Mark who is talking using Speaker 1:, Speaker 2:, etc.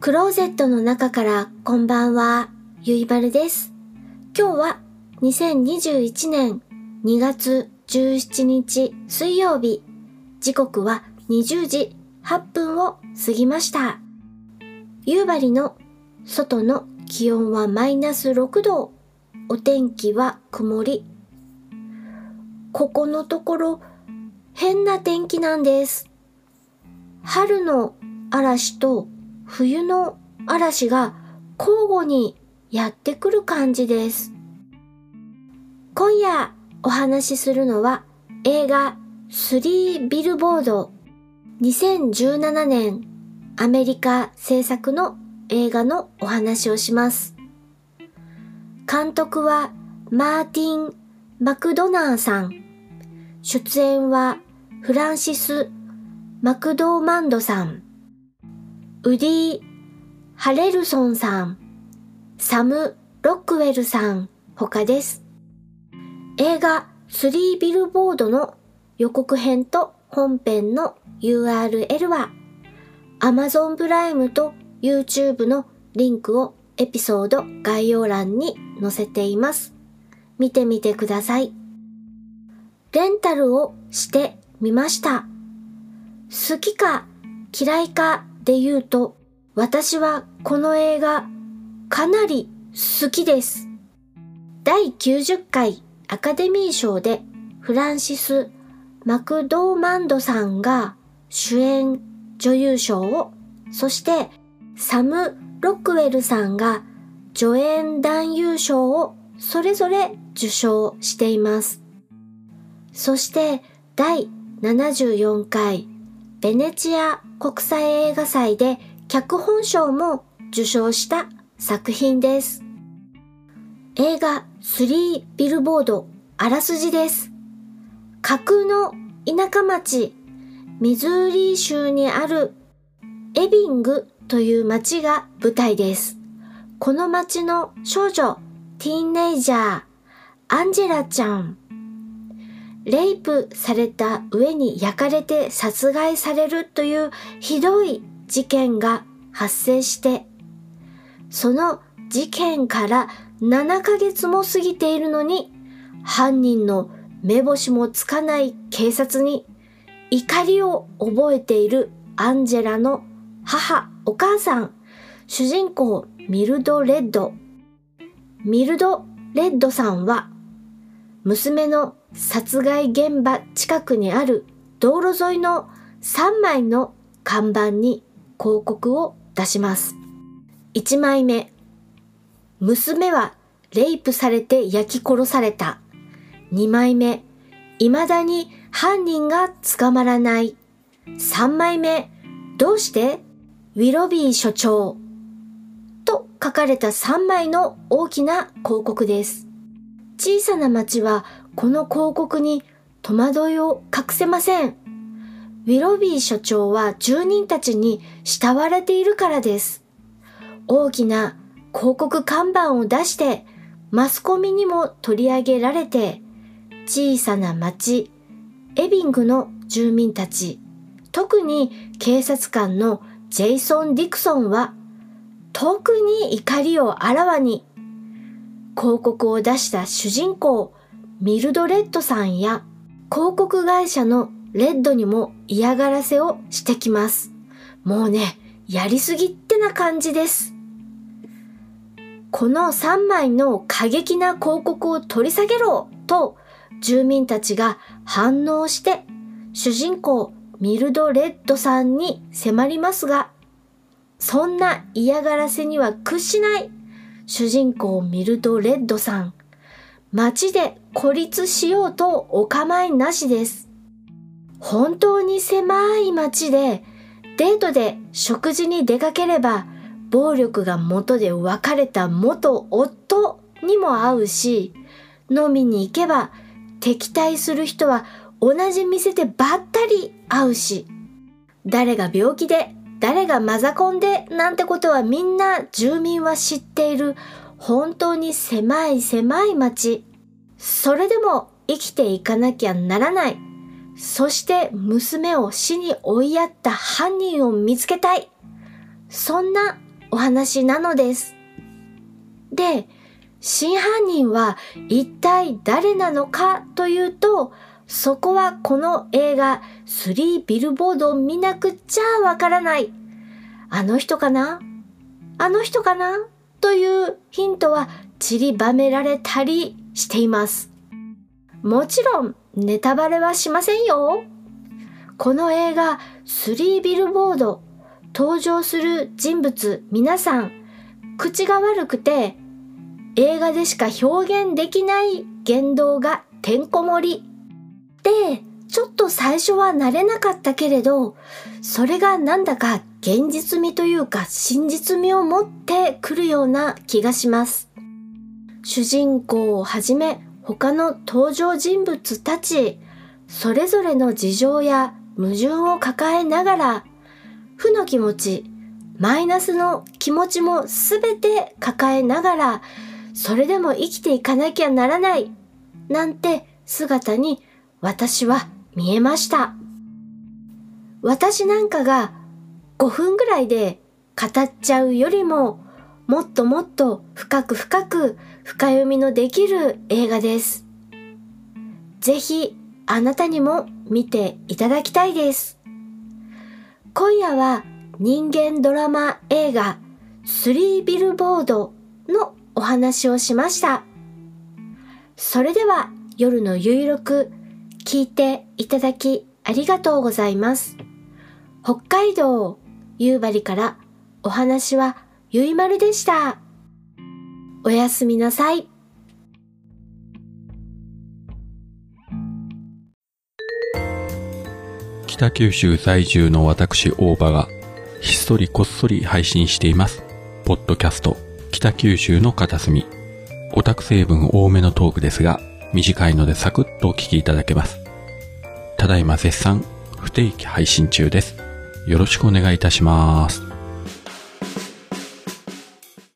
Speaker 1: クローゼットの中からこんばんは、ゆいばるです。今日は2021年2月17日水曜日、時刻は20時8分を過ぎました。夕張の外の気温はマイナス6度、お天気は曇り。ここのところ変な天気なんです。春の嵐と冬の嵐が交互にやってくる感じです。今夜お話しするのは映画3ビルボード2017年アメリカ制作の映画のお話をします。監督はマーティン・マクドナーさん。出演はフランシス・マクドーマンドさん。ウディ・ハレルソンさん、サム・ロックウェルさん他です。映画3ビルボードの予告編と本編の URL は Amazon プライムと YouTube のリンクをエピソード概要欄に載せています。見てみてください。レンタルをしてみました。好きか嫌いかで言うと、私はこの映画かなり好きです。第90回アカデミー賞でフランシス・マクドーマンドさんが主演女優賞を、そしてサム・ロックウェルさんが助演男優賞をそれぞれ受賞しています。そして第74回ベネチア国際映画祭で脚本賞も受賞した作品です。映画3ビルボードあらすじです。架空の田舎町ミズーリー州にあるエビングという町が舞台です。この町の少女ティーンネイジャーアンジェラちゃんレイプされた上に焼かれて殺害されるというひどい事件が発生して、その事件から7ヶ月も過ぎているのに、犯人の目星もつかない警察に怒りを覚えているアンジェラの母、お母さん、主人公ミルド・レッド。ミルド・レッドさんは娘の殺害現場近くにある道路沿いの3枚の看板に広告を出します。1枚目。娘はレイプされて焼き殺された。2枚目。未だに犯人が捕まらない。3枚目。どうして？ウィロビー所長。と書かれた3枚の大きな広告です。小さな町はこの広告に戸惑いを隠せません。ウィロビー所長は住人たちに慕われているからです。大きな広告看板を出してマスコミにも取り上げられて小さな町エビングの住民たち特に警察官のジェイソン・ディクソンは特に怒りをあらわに広告を出した主人公ミルドレッドさんや広告会社のレッドにも嫌がらせをしてきます。もうね、やりすぎってな感じです。この3枚の過激な広告を取り下げろと住民たちが反応して主人公ミルドレッドさんに迫りますが、そんな嫌がらせには屈しない主人公ミルドレッドさん。街で孤立しようとお構いなしです。本当に狭い街でデートで食事に出かければ暴力が元で別れた元夫にも会うし飲みに行けば敵対する人は同じ店でばったり会うし誰が病気で誰がマザコンでなんてことはみんな住民は知っている本当に狭い狭い町それでも生きていかなきゃならないそして娘を死に追いやった犯人を見つけたい。そんなお話なのです。で、真犯人は一体誰なのかというと、そこはこの映画3ビルボードを見なくちゃわからない。あの人かな？あの人かな？というヒントは散りばめられたりしています。もちろんネタバレはしませんよ。この映画3ビルボード登場する人物皆さん口が悪くて映画でしか表現できない言動がてんこ盛り。で、ちょっと最初は慣れなかったけれど、それがなんだか現実味というか真実味を持ってくるような気がします。主人公をはじめ他の登場人物たち、それぞれの事情や矛盾を抱えながら、負の気持ち、マイナスの気持ちもすべて抱えながら、それでも生きていかなきゃならない、なんて姿に私は見えました。私なんかが5分ぐらいで語っちゃうよりも、もっともっと深く深く深読みのできる映画です。ぜひあなたにも見ていただきたいです。今夜は人間ドラマ映画3ビルボードのお話をしました。それでは夜のゆいろく聞いていただきありがとうございます。北海道夕張からお話はゆいまるでした。おやすみなさい。
Speaker 2: 北九州在住の私大場がひっそりこっそり配信しています。ポッドキャスト北九州の片隅。オタク成分多めのトークですが、短いのでサクッとお聞きいただけます。ただいま絶賛不定期配信中です。よろしくお願いいたします。